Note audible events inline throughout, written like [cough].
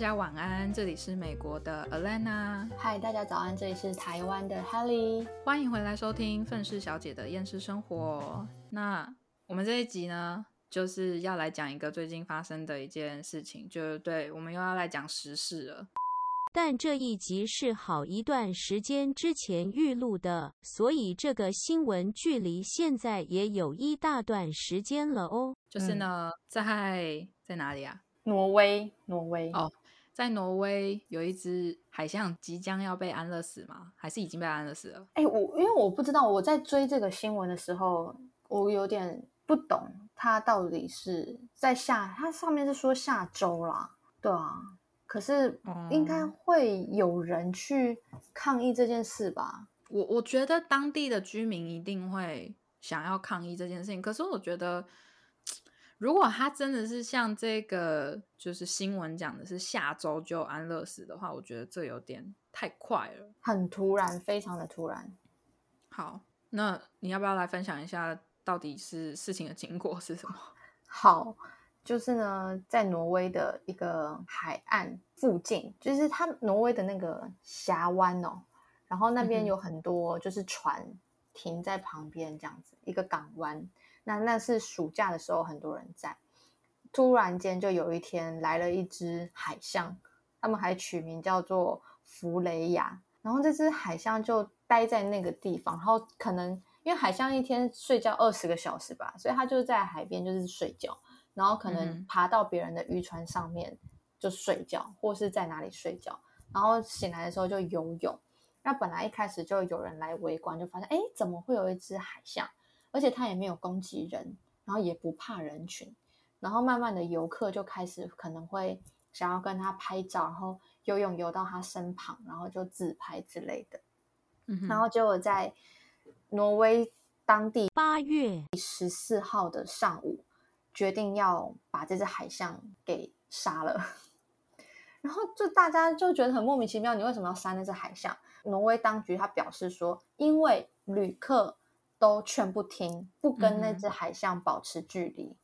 家晚安，这里是美国的 Alana。嗨，大家早安，这里是台湾的 Helly。欢迎回来收听愤世小姐的厌世生活。那我们这一集呢，就是要来讲一个最近发生的一件事情，就是对我们又要来讲时事了。但这一集是好一段时间之前预录的，所以这个新闻距离现在也有一大段时间了哦。就是呢，在在哪里啊？挪威，挪威哦，在挪威有一只海象即将要被安乐死吗？还是已经被安乐死了？哎，我因为我不知道，我在追这个新闻的时候，我有点不懂，它到底是在下，它上面是说下周啦，对啊。可是应该会有人去抗议这件事吧？我我觉得当地的居民一定会想要抗议这件事情。可是我觉得，如果他真的是像这个就是新闻讲的是下周就安乐死的话，我觉得这有点太快了，很突然，非常的突然。好，那你要不要来分享一下到底是事情的经过是什么？[laughs] 好。就是呢，在挪威的一个海岸附近，就是它挪威的那个峡湾哦，然后那边有很多就是船停在旁边这样子一个港湾。那那是暑假的时候，很多人在。突然间就有一天来了一只海象，他们还取名叫做弗雷亚。然后这只海象就待在那个地方，然后可能因为海象一天睡觉二十个小时吧，所以它就在海边就是睡觉。然后可能爬到别人的渔船上面就睡觉，或是在哪里睡觉，然后醒来的时候就游泳。那本来一开始就有人来围观，就发现哎，怎么会有一只海象？而且它也没有攻击人，然后也不怕人群。然后慢慢的游客就开始可能会想要跟他拍照，然后游泳游到他身旁，然后就自拍之类的。然后结果在挪威当地八月十四号的上午。决定要把这只海象给杀了，[laughs] 然后就大家就觉得很莫名其妙，你为什么要杀那只海象？挪威当局他表示说，因为旅客都劝不听，不跟那只海象保持距离，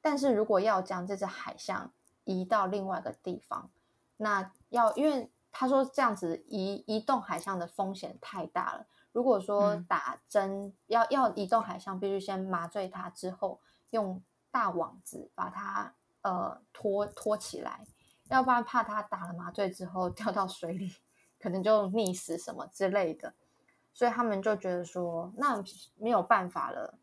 但是如果要将这只海象移到另外一个地方，那要因为他说这样子移移动海象的风险太大了，如果说打针要要移动海象，必须先麻醉它之后用。大网子把它呃拖拖起来，要不然怕它打了麻醉之后掉到水里，可能就溺死什么之类的，所以他们就觉得说那没有办法了。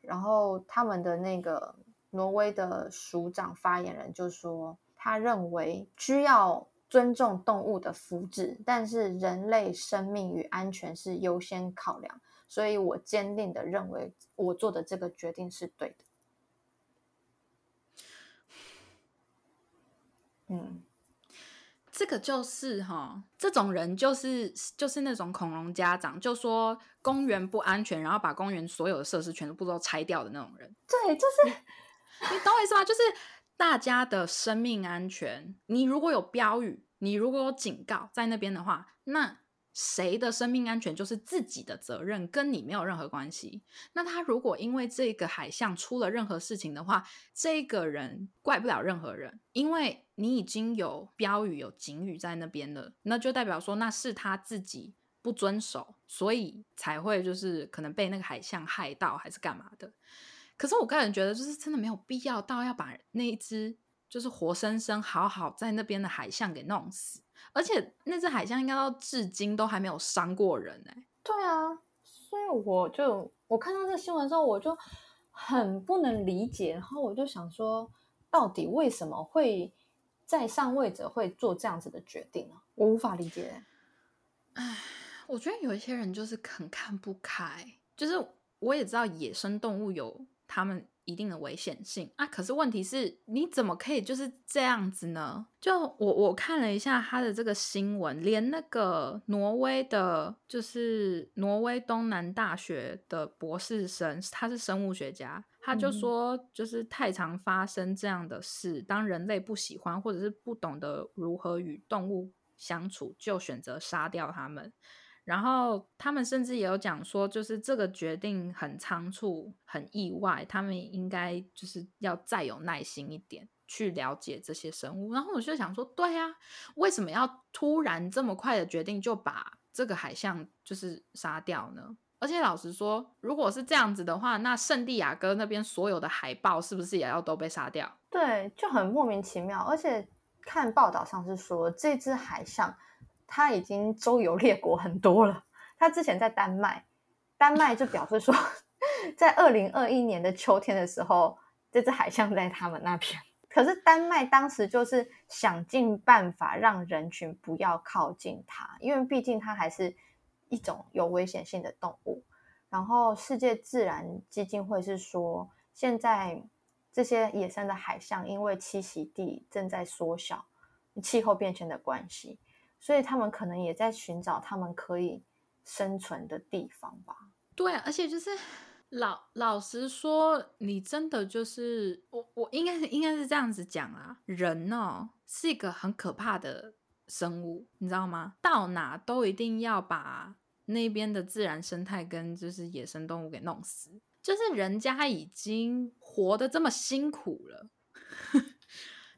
然后他们的那个挪威的署长发言人就说，他认为需要尊重动物的福祉，但是人类生命与安全是优先考量，所以我坚定的认为我做的这个决定是对的。嗯，这个就是哈，这种人就是就是那种恐龙家长，就说公园不安全，然后把公园所有的设施全部都拆掉的那种人。对，就是你懂我意思吗？就是大家的生命安全，你如果有标语，你如果有警告在那边的话，那。谁的生命安全就是自己的责任，跟你没有任何关系。那他如果因为这个海象出了任何事情的话，这个人怪不了任何人，因为你已经有标语、有警语在那边了，那就代表说那是他自己不遵守，所以才会就是可能被那个海象害到，还是干嘛的。可是我个人觉得，就是真的没有必要到要把那一只就是活生生好好在那边的海象给弄死。而且那只海象应该到至今都还没有伤过人哎。对啊，所以我就我看到这新闻之后，我就很不能理解，然后我就想说，到底为什么会在上位者会做这样子的决定呢？我无法理解。唉，我觉得有一些人就是很看不开，就是我也知道野生动物有他们。一定的危险性啊！可是问题是，你怎么可以就是这样子呢？就我我看了一下他的这个新闻，连那个挪威的，就是挪威东南大学的博士生，他是生物学家，他就说，就是太常发生这样的事，当人类不喜欢或者是不懂得如何与动物相处，就选择杀掉他们。然后他们甚至也有讲说，就是这个决定很仓促、很意外，他们应该就是要再有耐心一点去了解这些生物。然后我就想说，对啊，为什么要突然这么快的决定就把这个海象就是杀掉呢？而且老实说，如果是这样子的话，那圣地亚哥那边所有的海豹是不是也要都被杀掉？对，就很莫名其妙。而且看报道上是说，这只海象它已经周游列国很多了。它之前在丹麦，丹麦就表示说，在二零二一年的秋天的时候，这只海象在他们那边。可是丹麦当时就是想尽办法让人群不要靠近它，因为毕竟它还是。一种有危险性的动物，然后世界自然基金会是说，现在这些野生的海象因为栖息地正在缩小，气候变迁的关系，所以他们可能也在寻找他们可以生存的地方吧。对，而且就是老老实说，你真的就是我我应该是应该是这样子讲啊，人哦是一个很可怕的生物，你知道吗？到哪都一定要把。那边的自然生态跟就是野生动物给弄死，就是人家已经活得这么辛苦了，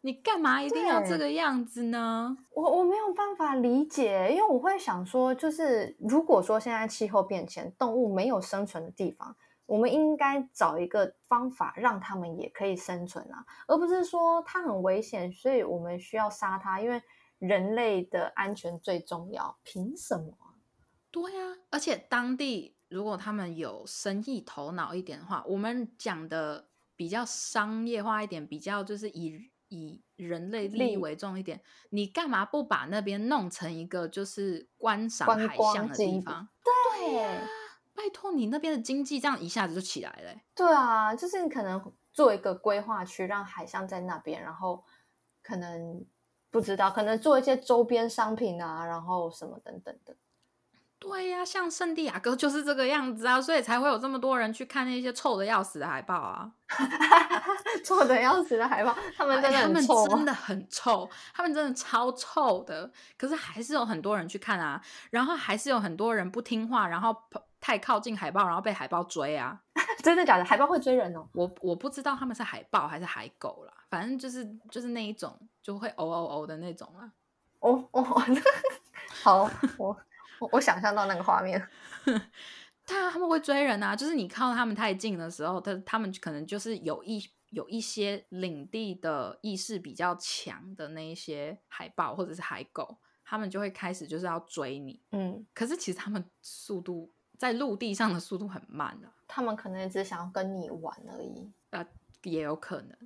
你干嘛一定要这个样子呢？我我没有办法理解，因为我会想说，就是如果说现在气候变迁，动物没有生存的地方，我们应该找一个方法让他们也可以生存啊，而不是说它很危险，所以我们需要杀它，因为人类的安全最重要，凭什么？对呀，而且当地如果他们有生意头脑一点的话，我们讲的比较商业化一点，比较就是以以人类利益为重一点，你干嘛不把那边弄成一个就是观赏海象的地方？对，拜托你那边的经济这样一下子就起来了。对啊，就是你可能做一个规划区，让海象在那边，然后可能不知道，可能做一些周边商品啊，然后什么等等的。对呀，像圣地亚哥就是这个样子啊，所以才会有这么多人去看那些臭的要死的海报啊！[laughs] 臭的要死的海报，他们真的很臭，真的很臭，他们真的超臭的。可是还是有很多人去看啊，然后还是有很多人不听话，然后太靠近海豹，然后被海豹追啊！[laughs] 真的假的？海豹会追人哦？我我不知道他们是海豹还是海狗啦，反正就是就是那一种就会哦哦哦的那种啊！哦哦，[laughs] 好我。我想象到那个画面，[laughs] 他他们会追人啊，就是你靠他们太近的时候，他他们可能就是有一有一些领地的意识比较强的那一些海豹或者是海狗，他们就会开始就是要追你。嗯，可是其实他们速度在陆地上的速度很慢的，他们可能只想要跟你玩而已，呃，也有可能。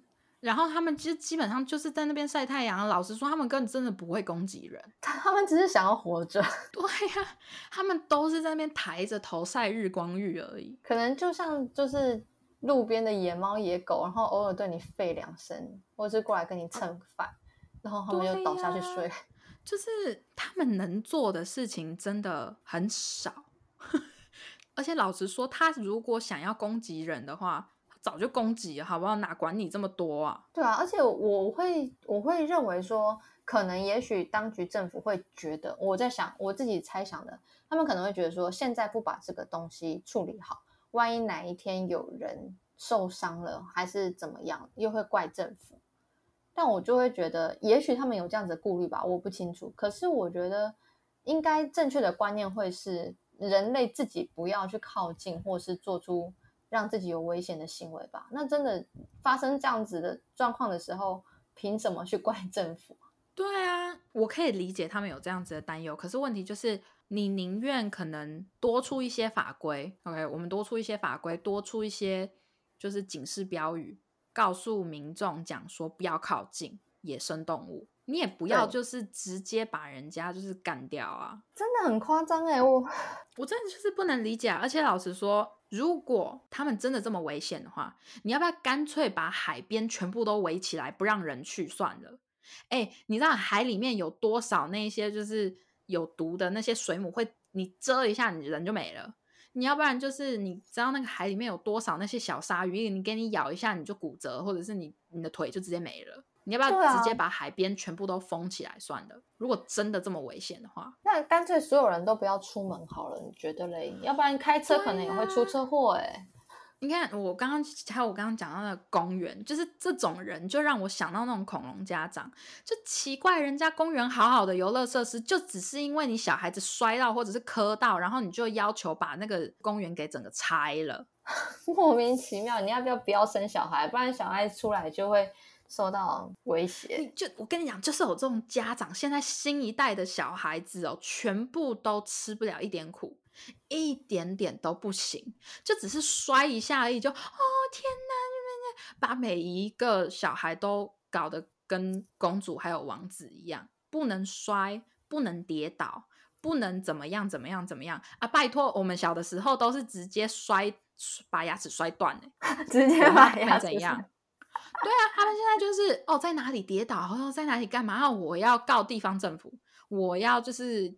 然后他们其实基本上就是在那边晒太阳。老实说，他们根本真的不会攻击人，[laughs] 他们只是想要活着。[laughs] 对呀，他们都是在那边抬着头晒日光浴而已。可能就像就是路边的野猫野狗，然后偶尔对你吠两声，或者是过来跟你蹭饭，然后他们又倒下去睡。[laughs] 就是他们能做的事情真的很少。而且老实说，他如果想要攻击人的话，早就攻击了，好不好？哪管你这么多啊？对啊，而且我会我会认为说，可能也许当局政府会觉得，我在想我自己猜想的，他们可能会觉得说，现在不把这个东西处理好，万一哪一天有人受伤了，还是怎么样，又会怪政府。但我就会觉得，也许他们有这样子的顾虑吧，我不清楚。可是我觉得，应该正确的观念会是，人类自己不要去靠近，或是做出。让自己有危险的行为吧。那真的发生这样子的状况的时候，凭什么去怪 [laughs] 政府？对啊，我可以理解他们有这样子的担忧。可是问题就是，你宁愿可能多出一些法规，OK？我们多出一些法规，多出一些就是警示标语，告诉民众讲说不要靠近野生动物。你也不要就是直接把人家就是干掉啊！真的很夸张哎，我 [laughs] 我真的就是不能理解。而且老实说，如果他们真的这么危险的话，你要不要干脆把海边全部都围起来，不让人去算了？哎，你知道海里面有多少那些就是有毒的那些水母会，你蛰一下你人就没了。你要不然就是你知道那个海里面有多少那些小鲨鱼，你给你咬一下你就骨折，或者是你你的腿就直接没了。你要不要直接把海边全部都封起来算了？如果真的这么危险的话，那干脆所有人都不要出门好了，你觉得嘞？要不然开车可能也会出车祸哎、[laughs] 你看我刚刚还有我刚刚讲到的公园，就是这种人就让我想到那种恐龙家长，就奇怪，人家公园好好的游乐设施，就只是因为你小孩子摔到或者是磕到，然后你就要求把那个公园给整个拆了。[laughs] 莫名其妙。你要不要不要生小孩？不然小孩出来就会受到威胁。你就我跟你讲，就是有这种家长，现在新一代的小孩子哦，全部都吃不了一点苦，一点点都不行，就只是摔一下而已，就哦天哪，把每一个小孩都搞得跟公主还有王子一样，不能摔，不能跌倒。不能怎么样怎么样怎么样啊！拜托，我们小的时候都是直接摔，把牙齿摔断的、[laughs] 直接把牙齿怎样。对啊，他们现在就是哦，在哪里跌倒，哦，在哪里干嘛？然后我要告地方政府，我要就是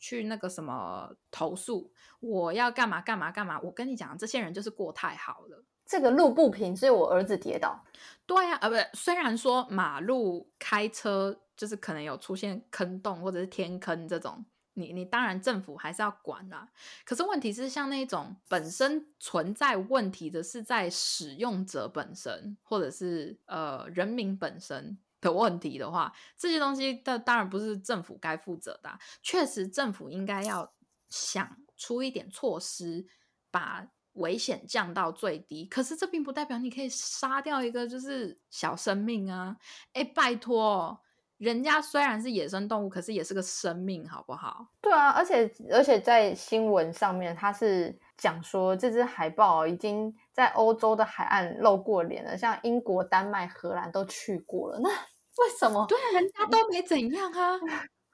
去那个什么投诉，我要干嘛干嘛干嘛。我跟你讲，这些人就是过太好了。这个路不平，所以我儿子跌倒。对呀、啊，呃，不，虽然说马路开车就是可能有出现坑洞或者是天坑这种，你你当然政府还是要管啦。可是问题是，像那种本身存在问题的是在使用者本身，或者是呃人民本身 [laughs] 的问题的话，这些东西的当然不是政府该负责的啊、确实，政府应该要想出一点措施，把危险降到最低。可是这并不代表你可以杀掉一个就是小生命啊！哎，拜托，人家虽然是野生动物，可是也是个生命，好不好？对啊，而且而且在新闻上面，他是讲说这只海豹已经在欧洲的海岸露过脸了，像英国、丹麦、荷兰都去过了。那 [laughs] 为什么？对啊，人家都没怎样啊，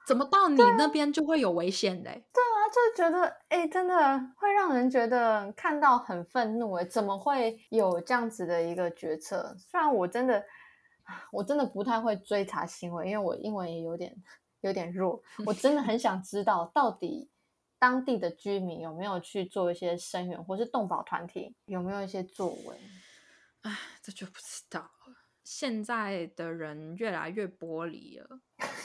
怎么到你那边就会有危险嘞？对啊就觉得，哎，真的会让人觉得看到很愤怒，哎，怎么会有这样子的一个决策？虽然我真的，我真的不太会追查新闻，因为我英文也有点有点弱，[laughs] 我真的很想知道到底当地的居民有没有去做一些声援，或是动保团体有没有一些作为。哎，这就不知道了。现在的人越来越玻璃了，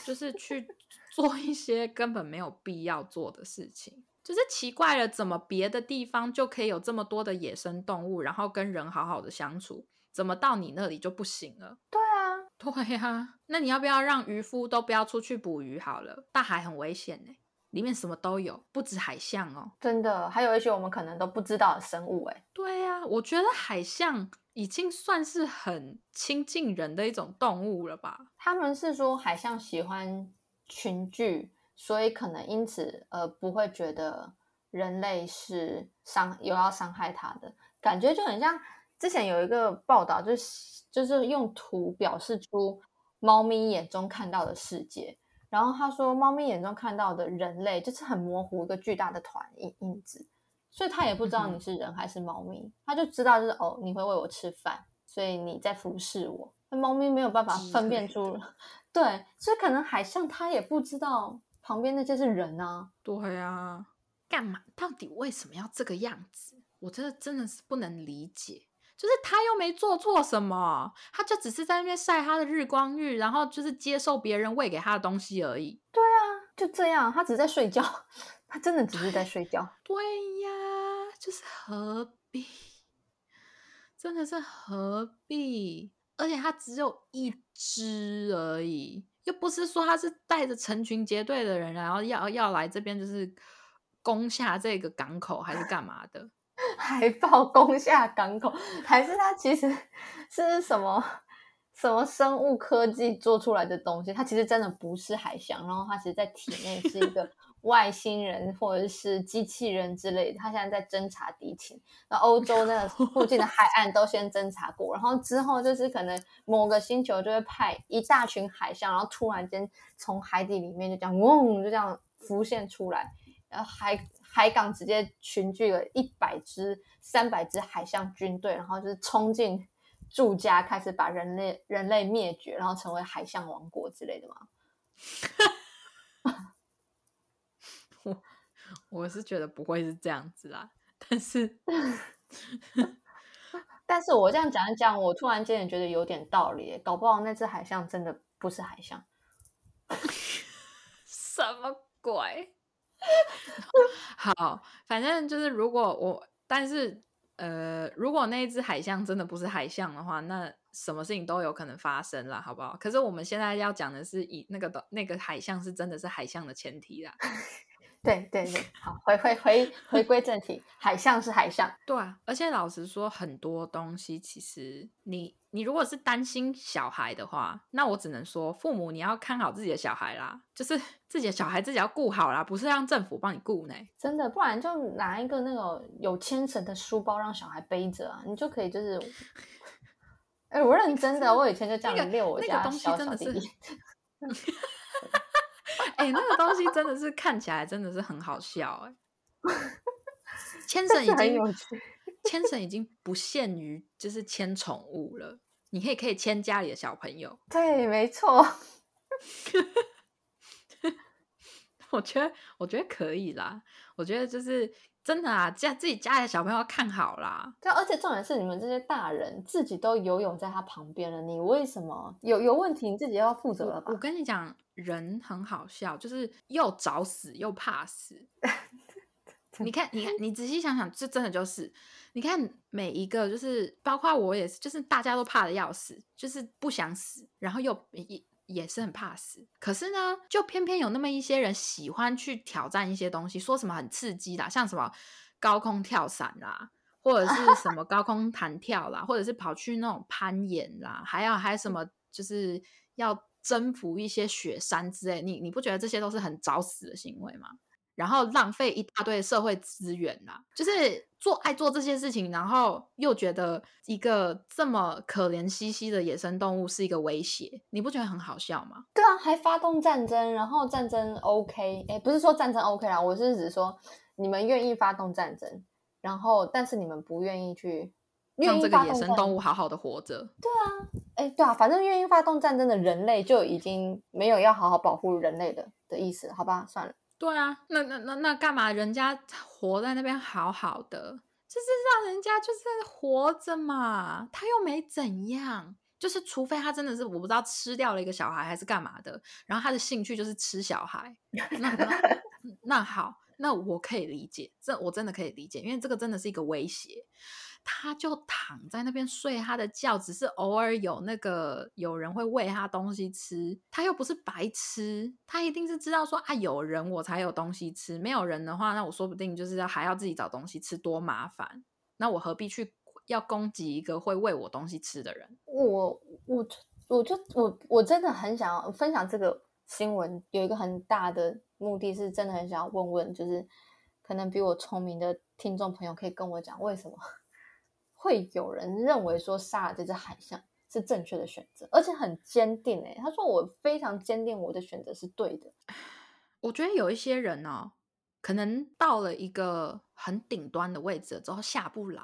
就是去 [laughs] 做一些根本没有必要做的事情。就是奇怪了，怎么别的地方就可以有这么多的野生动物，然后跟人好好的相处，怎么到你那里就不行了？对啊，对呀、那你要不要让渔夫都不要出去捕鱼好了？大海很危险呢、里面什么都有，不止海象哦。真的，还有一些我们可能都不知道的生物，哎，对呀、我觉得海象已经算是很亲近人的一种动物了吧？他们是说海象喜欢群聚，所以可能因此呃不会觉得人类是伤有要伤害它的感觉，就很像之前有一个报道，就是就是用图表示出猫咪眼中看到的世界。然后他说，猫咪眼中看到的人类就是很模糊一个巨大的团影影子，所以他也不知道你是人还是猫咪，他就知道就是哦，你会喂我吃饭，所以你在服侍我。那猫咪没有办法分辨出，[laughs] 对，所以可能海象它也不知道旁边那些是人啊。对啊，干嘛？到底为什么要这个样子？我真的真的是不能理解。就是他又没做错什么，他就只是在那边晒他的日光浴，然后就是接受别人喂给他的东西而已。对啊就这样，他只是在睡觉，[laughs] 他真的只是在睡觉。对呀，就是何必？真的是何必？而且他只有一只而已，又不是说他是带着成群结队的人，然后要要来这边就是攻下这个港口，还是干嘛的？海豹攻下港口，[laughs] 还是它其实是什么什么生物科技做出来的东西？它其实真的不是海象，然后它其实在体内是一个 [laughs] 外星人或者是机器人之类的。它现在在侦查敌情，那欧洲那个 [laughs] 附近的海岸都先侦查过，然后之后就是可能某个星球就会派一大群海象，然后突然间从海底里面就这样嗡就这样浮现出来。然后海海港直接群聚了一百支、三百支海象军队，然后就是冲进住家，开始把人类人类灭绝，然后成为海象王国之类的嘛。我是觉得不会是这样子啦，但是 [laughs] 但是我这样讲一讲，我突然间也觉得有点道理，搞不好那只海象真的不是海象。[laughs] 什么鬼？[laughs] 好，反正就是如果我，但是呃，如果那一只海象真的不是海象的话，那什么事情都有可能发生了，好不好？可是我们现在要讲的是以那个的那个海象是真的是海象的前提啦。[laughs] 对对对，好，回回回回归正题，海象是海象，对啊，而且老实说，很多东西其实你你如果是担心小孩的话，那我只能说，父母你要看好自己的小孩啦，就是 [laughs] 自己的小孩自己要顾好啦，不是让政府帮你顾呢。真的，不然就拿一个那个有牵绳的书包让小孩背着啊，你就可以就是，[laughs] 哎，我认真的，我以前就这样遛我家小小弟弟。[laughs] 哎，那个东西真的是看起来真的是很好笑哎！牵绳已经牵绳已经不限于就是牵宠物了，你可以可以牵家里的小朋友。对，没错。[laughs] 我觉得我觉得可以啦，我觉得就是真的啊，家自己家里的小朋友看好啦。对，而且重点是你们这些大人自己都游泳在他旁边了，你为什么有有问题你自己要负责了吧？我跟你讲。人很好笑，就是又找死又怕死。[laughs] 你看，你看，[laughs] 你仔细想想，这真的就是，你看每一个，就是包括我也是，就是大家都怕的要死，就是不想死，然后又也也是很怕死。可是呢，就偏偏有那么一些人喜欢去挑战一些东西，说什么很刺激的，像什么高空跳伞啦，或者是什么高空弹跳啦，或者是跑去那种攀岩啦，还有还有什么就是要。征服一些雪山之类，你你不觉得这些都是很找死的行为吗？然后浪费一大堆社会资源啦，就是做爱做这些事情，然后又觉得一个这么可怜兮兮的野生动物是一个威胁，你不觉得很好笑吗？对啊，还发动战争，然后战争 OK，哎，不是说战争 OK 啦，我是指说你们愿意发动战争，然后但是你们不愿意去。让这个野生动物好好的活着。对啊，哎，对啊，反正愿意发动战争的人类就已经没有要好好保护人类的的意思，好吧？算了。对啊，那那那那干嘛？人家活在那边好好的，就是让人家就是活着嘛，他又没怎样。就是除非他真的是我不知道吃掉了一个小孩还是干嘛的，然后他的兴趣就是吃小孩，那那好，那我可以理解，这我真的可以理解，因为这个真的是一个威胁。他就躺在那边睡他的觉，只是偶尔有那个有人会喂他东西吃，他又不是白吃，他一定是知道说啊，有人我才有东西吃，没有人的话，那我说不定就是还要自己找东西吃，多麻烦。那我何必去要攻击一个会喂我东西吃的人？我我我就我我真的很想要分享这个新闻，有一个很大的目的是真的很想要问问，就是可能比我聪明的听众朋友可以跟我讲为什么。会有人认为说杀了这只海象是正确的选择，而且很坚定诶。他说我非常坚定我的选择是对的。[sighs] 我觉得有一些人呢，可能到了一个很顶端的位置之后下不来，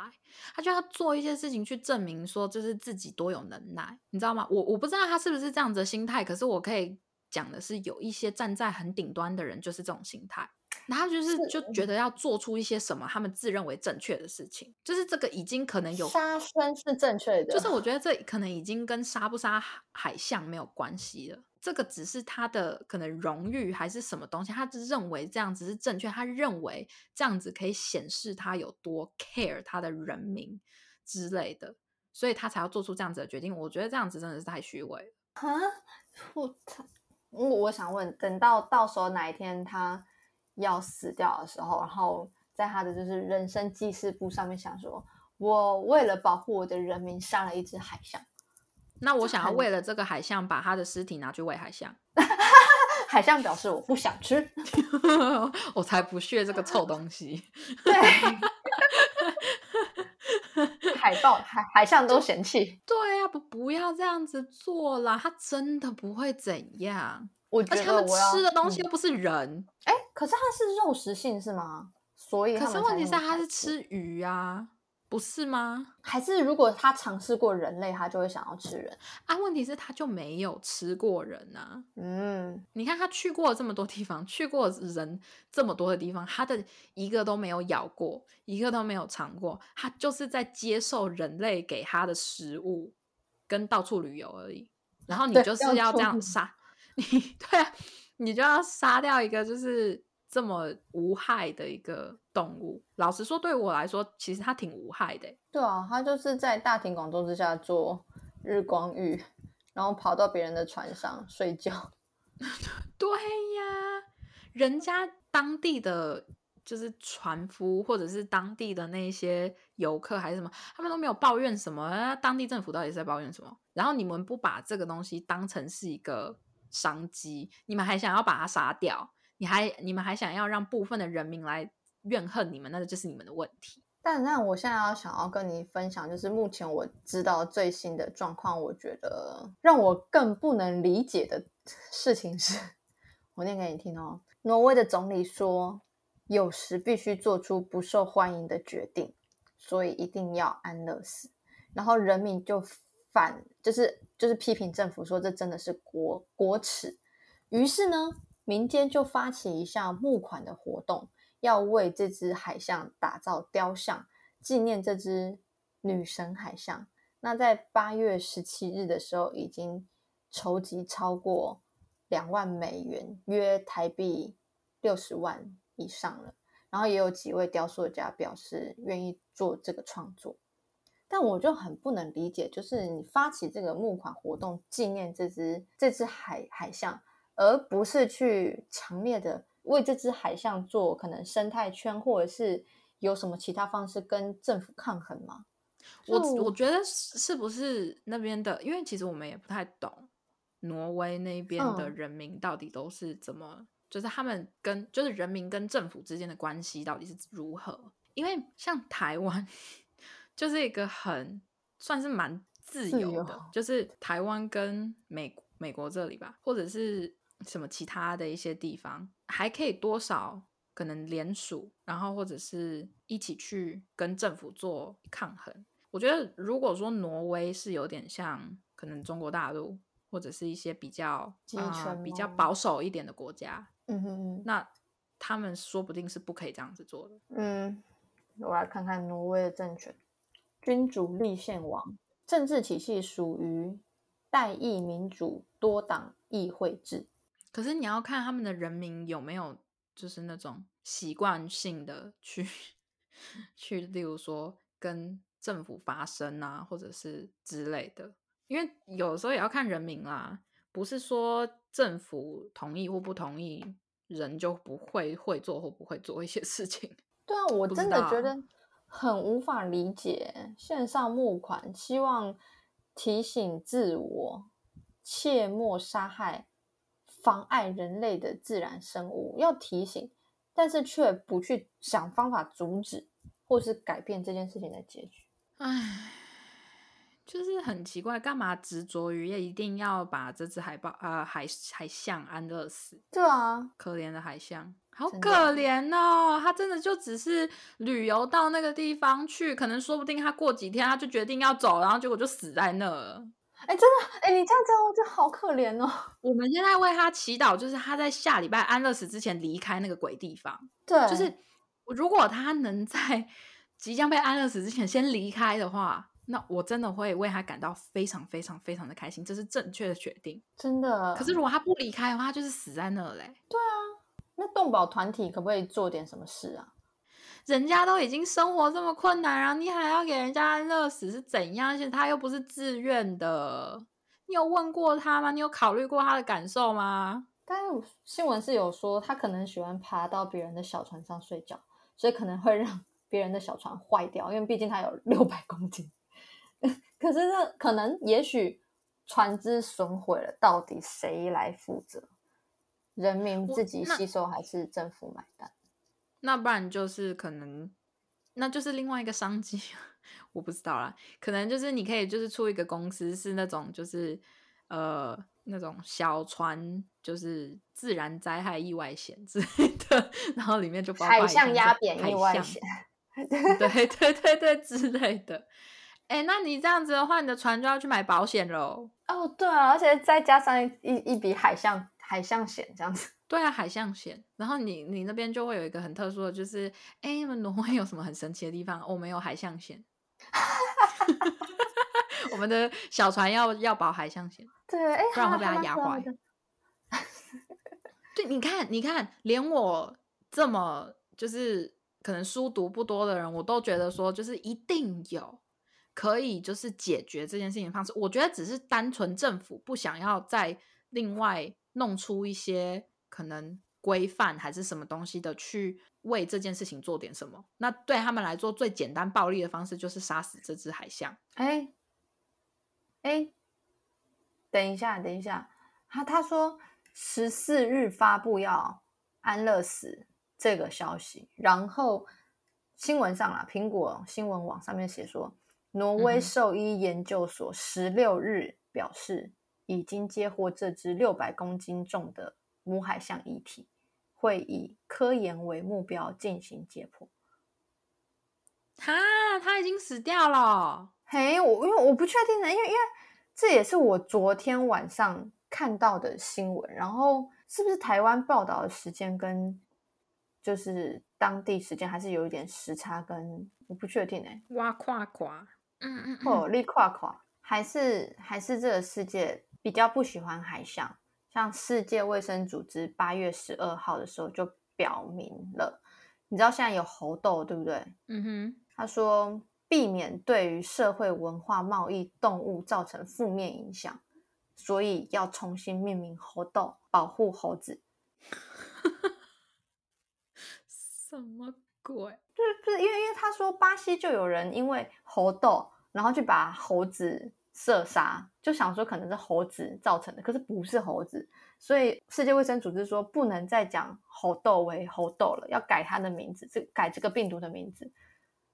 他就要做一些事情去证明说这是自己多有能耐，你知道吗？我我不知道他是不是这样子的心态，可是我可以讲的是，有一些站在很顶端的人就是这种心态。然后就是就觉得要做出一些什么他们自认为正确的事情，就是这个已经可能有杀生是正确的，就是我觉得这可能已经跟杀不杀海象没有关系了，这个只是他的可能荣誉还是什么东西，他只认为这样子是正确，他认为这样子可以显示他有多 care 他的人民之类的，所以他才要做出这样子的决定。我觉得这样子真的是太虚伪了啊！我操，我我想问，等到到时候哪一天他。要死掉的时候，然后在他的就是人生记事簿上面想说：“我为了保护我的人民，杀了一只海象。”那我想要为了这个海象，把他的尸体拿去喂海象。[laughs] 海象表示我不想吃，[laughs] 我才不屑这个臭东西。[laughs] 对，海豹、海海象都嫌弃。对呀，不不要这样子做啦，它真的不会怎样。我觉得他们吃的东西又不是人，哎，可是它是肉食性是吗？所以可是问题是它是吃鱼啊，不是吗？还是如果他尝试过人类，他就会想要吃人？啊，问题是他就没有吃过人啊。嗯，你看他去过这么多地方，去过人这么多的地方，他的一个都没有咬过，一个都没有尝过，他就是在接受人类给他的食物，跟到处旅游而已。然后你就是要这样杀，[laughs] 你对啊，你就要杀掉一个就是这么无害的一个动物。老实说，对我来说，其实它挺无害的欸。对啊，它就是在大庭广众之下做日光浴，然后跑到别人的船上睡觉。[laughs] 对呀，人家当地的就是船夫，或者是当地的那些游客还是什么，他们都没有抱怨什么，啊当地政府到底是在抱怨什么？然后你们不把这个东西当成是一个商机，你们还想要把它杀掉，你还你们还想要让部分的人民来怨恨你们，那就是你们的问题。但那我现在要想要跟你分享，就是目前我知道最新的状况，我觉得让我更不能理解的 [laughs] 事情是，我念给你听哦。挪威的总理说，有时必须做出不受欢迎的决定，所以一定要安乐死。然后人民就反，就是就是批评政府说这真的是国国耻。于是呢，民间就发起一项募款的活动。要为这只海象打造雕像，纪念这只女神海象。那在八月十七日的时候，已经筹集超过两万美元，约台币六十万以上了。然后也有几位雕塑家表示愿意做这个创作，但我就很不能理解，就是你发起这个募款活动，纪念这只这只海海象，而不是去强烈的。为这只海象做可能生态圈，或者是有什么其他方式跟政府抗衡吗？我我觉得是不是那边的，因为其实我们也不太懂挪威那边的嗯人民到底都是怎么，就是他们跟就是人民跟政府之间的关系到底是如何？因为像台湾就是一个很算是蛮自由的，就是台湾跟美美国这里吧，或者是什么其他的一些地方，还可以多少可能联署，然后或者是一起去跟政府做抗衡。我觉得如果说挪威是有点像可能中国大陆或者是一些比较啊呃比较保守一点的国家，嗯哼哼，那他们说不定是不可以这样子做的。嗯，我来看看挪威的政权，君主立宪王，政治体系属于代议民主多党议会制。可是你要看他们的人民有没有就是那种习惯性的去去，[laughs] 例如说跟政府发声啊，或者是之类的。因为有时候也要看人民啦，不是说政府同意或不同意，人就不会会做或不会做一些事情。[laughs] 对啊，我真的觉得很无法理解，线上募款希望提醒自我，切莫杀害妨碍人类的自然生物，要提醒，但是却不去想方法阻止或是改变这件事情的结局。唉，就是很奇怪，干嘛执着于一定要把这只海豹呃海海象安乐死？对啊，可怜的海象，好可怜哦！他真的就只是旅游到那个地方去，可能说不定他过几天他就决定要走，然后结果就死在那了。哎，真的，哎，你这样讲，我觉得好可怜哦。我们现在为他祈祷，就是他在下礼拜安乐死之前离开那个鬼地方。对，就是如果他能在 [laughs] 即将被安乐死之前先离开的话，那我真的会为他感到非常非常非常的开心，这是正确的决定。真的。可是如果他不离开的话，他就是死在那嘞。对啊那动保团体可不可以做点什么事啊？人家都已经生活这么困难，然后你还要给人家安乐死是怎样？而且他又不是自愿的，你有问过他吗？你有考虑过他的感受吗？但是新闻是有说，他可能喜欢爬到别人的小船上睡觉，所以可能会让别人的小船坏掉，因为毕竟他有六百公斤。[laughs] 可是这可能也许船只损毁了，到底谁来负责？人民自己吸收还是政府买单？那不然就是可能，那就是另外一个商机，[laughs] 我不知道啦。可能就是你可以就是出一个公司，是那种就是呃那种小船，就是自然灾害意外险之类的，然后里面就包括海象压扁意外险，[laughs] 对对对对之类的。哎，那你这样子的话，你的船就要去买保险喽。哦，对啊，而且再加上一一笔海象海象险这样子。对啊，海象险。然后你你那边就会有一个很特殊的，就是哎，你们挪威有什么很神奇的地方？我们有海象险。[laughs] 我们的小船要要保海象险。对，哎，不然会被它压坏。对，你看，你看，连我这么就是可能书读不多的人，我都觉得说，就是一定有。可以就是解决这件事情的方式，我觉得只是单纯政府不想要再另外弄出一些可能规范还是什么东西的，去为这件事情做点什么。那对他们来说，最简单暴力的方式就是杀死这只海象。哎哎，等一下，等一下，他他说十四日发布要安乐死这个消息，然后新闻上啊，苹果新闻网上面写说。挪威兽医研究所十六日表示，已经接获这只六百公斤重的母海象遗体，会以科研为目标进行解剖。哈，他已经死掉了。嘿，我因为我不确定呢，因为因为这也是我昨天晚上看到的新闻，然后是不是台湾报道的时间跟就是当地时间还是有一点时差，跟我不确定哎。哇夸夸。嗯嗯，哦立垮垮，还是还是这个世界比较不喜欢海象。像世界卫生组织八月十二号的时候就表明了，你知道现在有猴痘，对不对？嗯哼，他说避免对于社会文化贸易动物造成负面影响，所以要重新命名猴痘，保护猴子。[laughs] 什么？鬼，就是因为因为他说巴西就有人因为猴痘，然后去把猴子射杀，就想说可能是猴子造成的，可是不是猴子，所以世界卫生组织说不能再讲猴痘为猴痘了，要改它的名字，这改这个病毒的名字。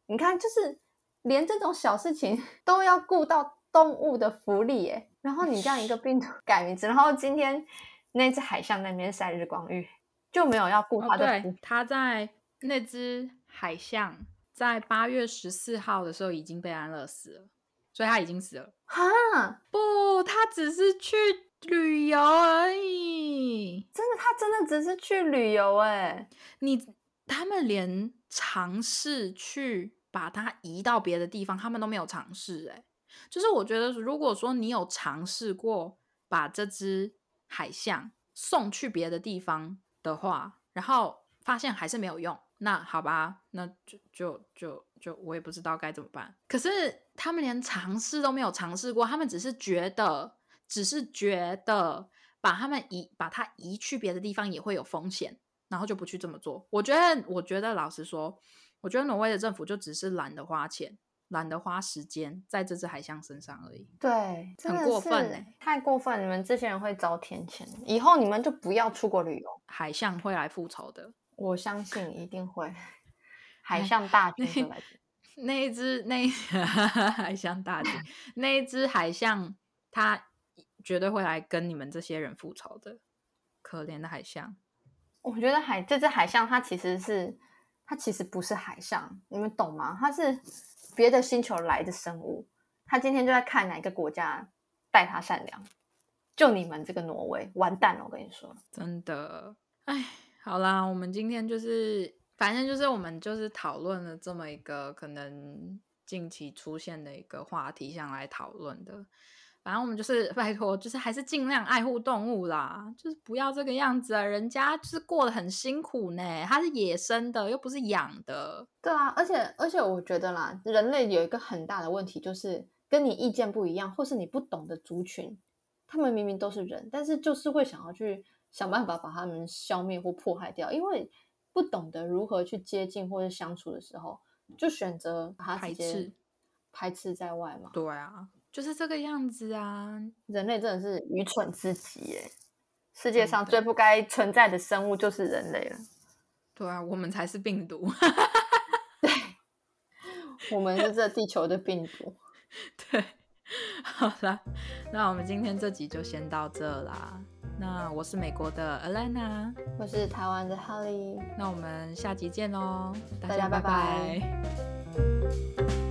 你看，就是连这种小事情 [laughs] 都要顾到动物的福利耶。然后你这样一个病毒 [laughs] 改名字，然后今天那只海象那边晒日光浴，就没有要顾它的福利，它在。那只海象在八月十四号的时候已经被安乐死了，所以他已经死了。哈，不，他只是去旅游而已。真的，他真的只是去旅游哎。你他们连尝试去把它移到别的地方，他们都没有尝试哎。就是我觉得，如果说你有尝试过把这只海象送去别的地方的话，然后发现还是没有用。那好吧，那就就就就我也不知道该怎么办。可是他们连尝试都没有尝试过，他们只是觉得，只是觉得把他们移把它移去别的地方也会有风险，然后就不去这么做。我觉得，我觉得老实说，我觉得挪威的政府就只是懒得花钱，懒得花时间在这只海象身上而已。对，很过分哎，太过分！你们这些人会遭天谴，以后你们就不要出国旅游，海象会来复仇的。我相信一定会，海象大军来那一只那 [laughs] 海象大军，[laughs] 那一只海象，它绝对会来跟你们这些人复仇的。可怜的海象，我觉得海这只海象，它其实是它其实不是海象，你们懂吗？它是别的星球来的生物。它今天就在看哪个国家待它善良，就你们这个挪威完蛋了，我跟你说，真的，哎。好啦，我们今天就是，反正就是我们就是讨论了这么一个可能近期出现的一个话题，想来讨论的。反正我们就是 [laughs] 拜托，就是还是尽量爱护动物啦，就是不要这个样子啊！人家就是过得很辛苦呢，它是野生的，又不是养的。对啊，而且而且我觉得啦，人类有一个很大的问题，就是跟你意见不一样，或是你不懂的族群，他们明明都是人，但是就是会想要去。想办法把他们消灭或迫害掉，因为不懂得如何去接近或者相处的时候，就选择把他排斥排斥在外嘛。对啊，就是这个样子啊！人类真的是愚蠢至极耶！世界上最不该存在的生物就是人类了。对啊，我们才是病毒。[laughs] 对，我们是这地球的病毒。对，[laughs] 好啦，那我们今天这集就先到这啦。那我是美国的 Elena，我是台湾的 Holly，那我们下集见喽，大家拜拜。